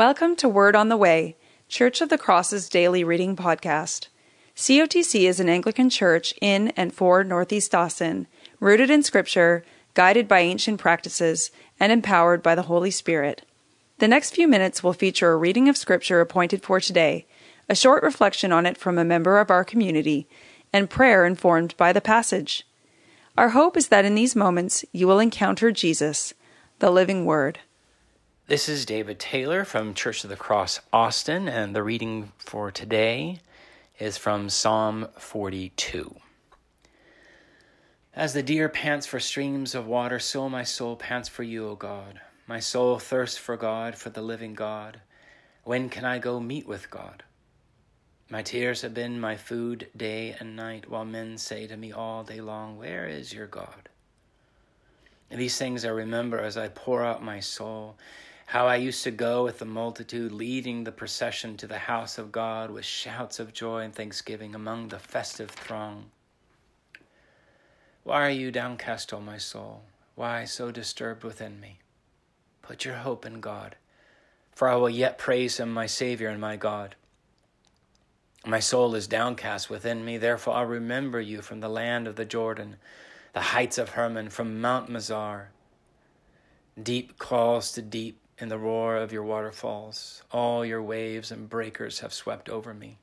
Welcome to Word on the Way, Church of the Cross's daily reading podcast. COTC is an Anglican church in and for Northeast Austin, rooted in Scripture, guided by ancient practices, and empowered by the Holy Spirit. The next few minutes will feature a reading of Scripture appointed for today, a short reflection on it from a member of our community, and prayer informed by the passage. Our hope is that in these moments you will encounter Jesus, the living Word. This is David Taylor from Church of the Cross, Austin, and the reading for today is from Psalm 42. As the deer pants for streams of water, so my soul pants for you, O God. My soul thirsts for God, for the living God. When can I go meet with God? My tears have been my food day and night, while men say to me all day long, Where is your God? These things I remember as I pour out my soul how I used to go with the multitude, leading the procession to the house of God with shouts of joy and thanksgiving among the festive throng. Why are you downcast, O my soul? Why so disturbed within me? Put your hope in God, for I will yet praise him, my Savior and my God. My soul is downcast within me, therefore I'll remember you from the land of the Jordan, the heights of Hermon, from Mount Mizar. Deep calls to deep in the roar of your waterfalls. All your waves and breakers have swept over me.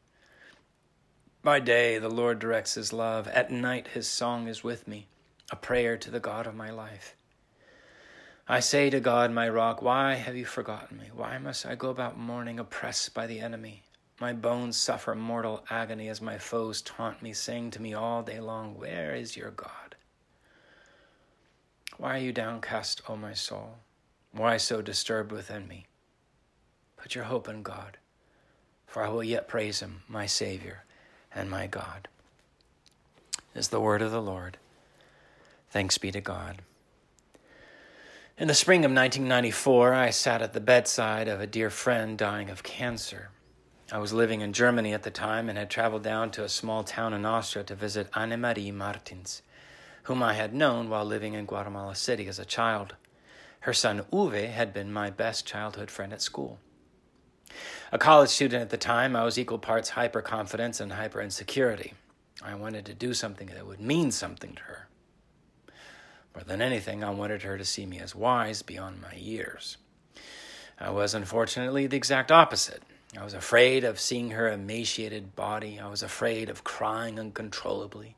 By day, the Lord directs his love. At night, his song is with me, a prayer to the God of my life. I say to God, my rock, why have you forgotten me? Why must I go about mourning, oppressed by the enemy? My bones suffer mortal agony as my foes taunt me, saying to me all day long, Where is your God? Why are you downcast, O my soul? Why so disturbed within me? Put your hope in God, for I will yet praise him, my Savior and my God. Is the word of the Lord. Thanks be to God. In the spring of 1994, I sat at the bedside of a dear friend dying of cancer. I was living in Germany at the time and had traveled down to a small town in Austria to visit Annemarie Martins, whom I had known while living in Guatemala City as a child. Her son Uwe had been my best childhood friend at school. A college student at the time, I was equal parts hyper confidence and hyper insecurity. I wanted to do something that would mean something to her. More than anything, I wanted her to see me as wise beyond my years. I was unfortunately the exact opposite. I was afraid of seeing her emaciated body. I was afraid of crying uncontrollably.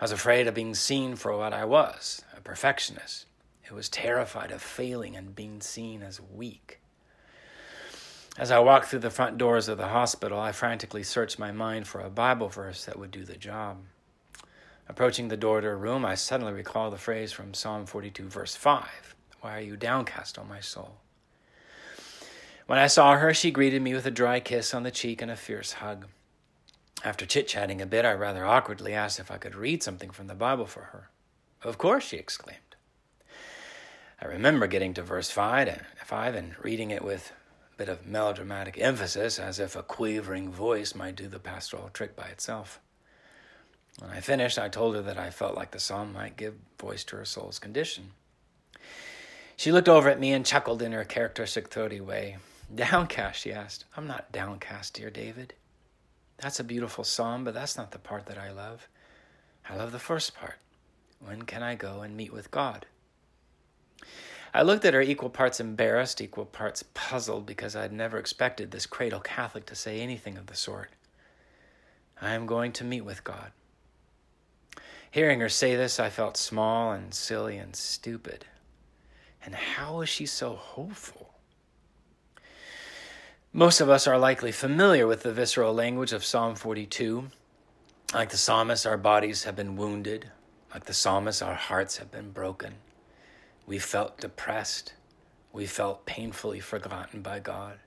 I was afraid of being seen for what I was a perfectionist who was terrified of failing and being seen as weak. As I walked through the front doors of the hospital, I frantically searched my mind for a Bible verse that would do the job. Approaching the door to her room, I suddenly recalled the phrase from Psalm 42, verse 5 Why are you downcast, O my soul? When I saw her, she greeted me with a dry kiss on the cheek and a fierce hug. After chit chatting a bit, I rather awkwardly asked if I could read something from the Bible for her. Of course, she exclaimed. I remember getting to verse 5 and, 5 and reading it with a bit of melodramatic emphasis, as if a quavering voice might do the pastoral trick by itself. When I finished, I told her that I felt like the psalm might give voice to her soul's condition. She looked over at me and chuckled in her characteristic throaty way. Downcast, she asked. I'm not downcast, dear David. That's a beautiful psalm, but that's not the part that I love. I love the first part. When can I go and meet with God? I looked at her equal parts embarrassed, equal parts puzzled, because I had never expected this cradle Catholic to say anything of the sort. I am going to meet with God. Hearing her say this, I felt small and silly and stupid. And how is she so hopeful? Most of us are likely familiar with the visceral language of Psalm 42. Like the psalmist, our bodies have been wounded. Like the psalmist, our hearts have been broken. We felt depressed. We felt painfully forgotten by God.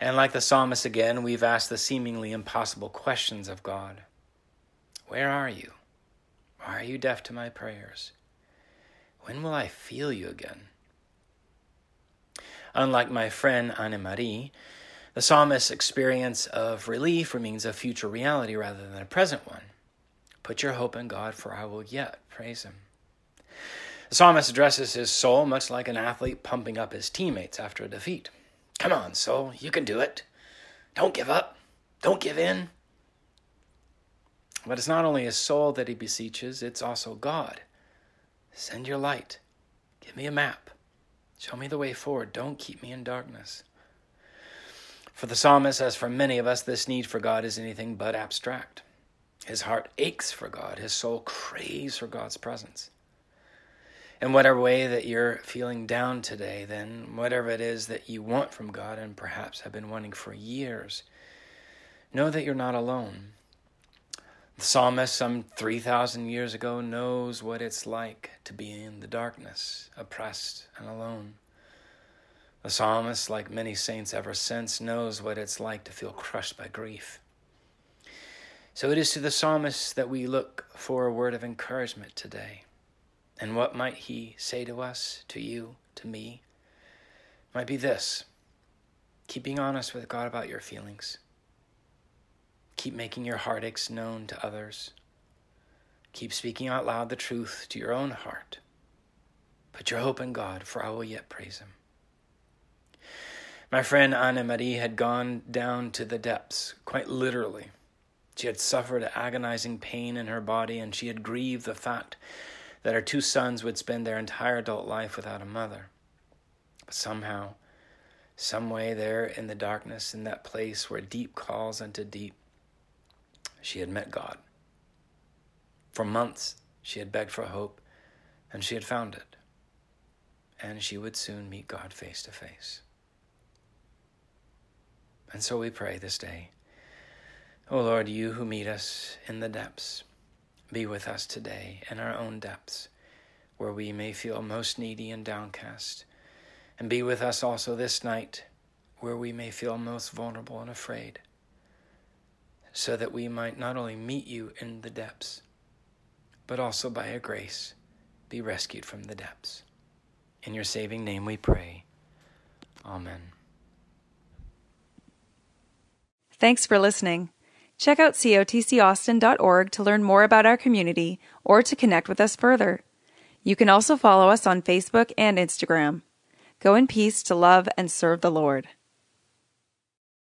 And like the psalmist again, we've asked the seemingly impossible questions of God Where are you? Are you deaf to my prayers? When will I feel you again? Unlike my friend Anne Marie, the psalmist's experience of relief remains a future reality rather than a present one. Put your hope in God, for I will yet praise him. The psalmist addresses his soul much like an athlete pumping up his teammates after a defeat. Come on, soul, you can do it. Don't give up. Don't give in. But it's not only his soul that he beseeches, it's also God. Send your light. Give me a map. Show me the way forward. Don't keep me in darkness. For the psalmist, as for many of us, this need for God is anything but abstract. His heart aches for God, his soul craves for God's presence. In whatever way that you're feeling down today, then whatever it is that you want from God and perhaps have been wanting for years, know that you're not alone. The psalmist, some 3,000 years ago, knows what it's like to be in the darkness, oppressed and alone. The psalmist, like many saints ever since, knows what it's like to feel crushed by grief. So it is to the psalmist that we look for a word of encouragement today. And what might he say to us, to you, to me? Might be this keep being honest with God about your feelings. Keep making your heartaches known to others. Keep speaking out loud the truth to your own heart. Put your hope in God, for I will yet praise Him. My friend Anna Marie had gone down to the depths, quite literally. She had suffered agonizing pain in her body, and she had grieved the fact that her two sons would spend their entire adult life without a mother. But somehow, some way there in the darkness, in that place where deep calls unto deep, she had met God. For months, she had begged for hope, and she had found it. And she would soon meet God face to face. And so we pray this day, O Lord, you who meet us in the depths, be with us today in our own depths, where we may feel most needy and downcast. And be with us also this night, where we may feel most vulnerable and afraid so that we might not only meet you in the depths, but also by your grace be rescued from the depths. In your saving name we pray. Amen. Thanks for listening. Check out cotcaustin.org to learn more about our community or to connect with us further. You can also follow us on Facebook and Instagram. Go in peace to love and serve the Lord.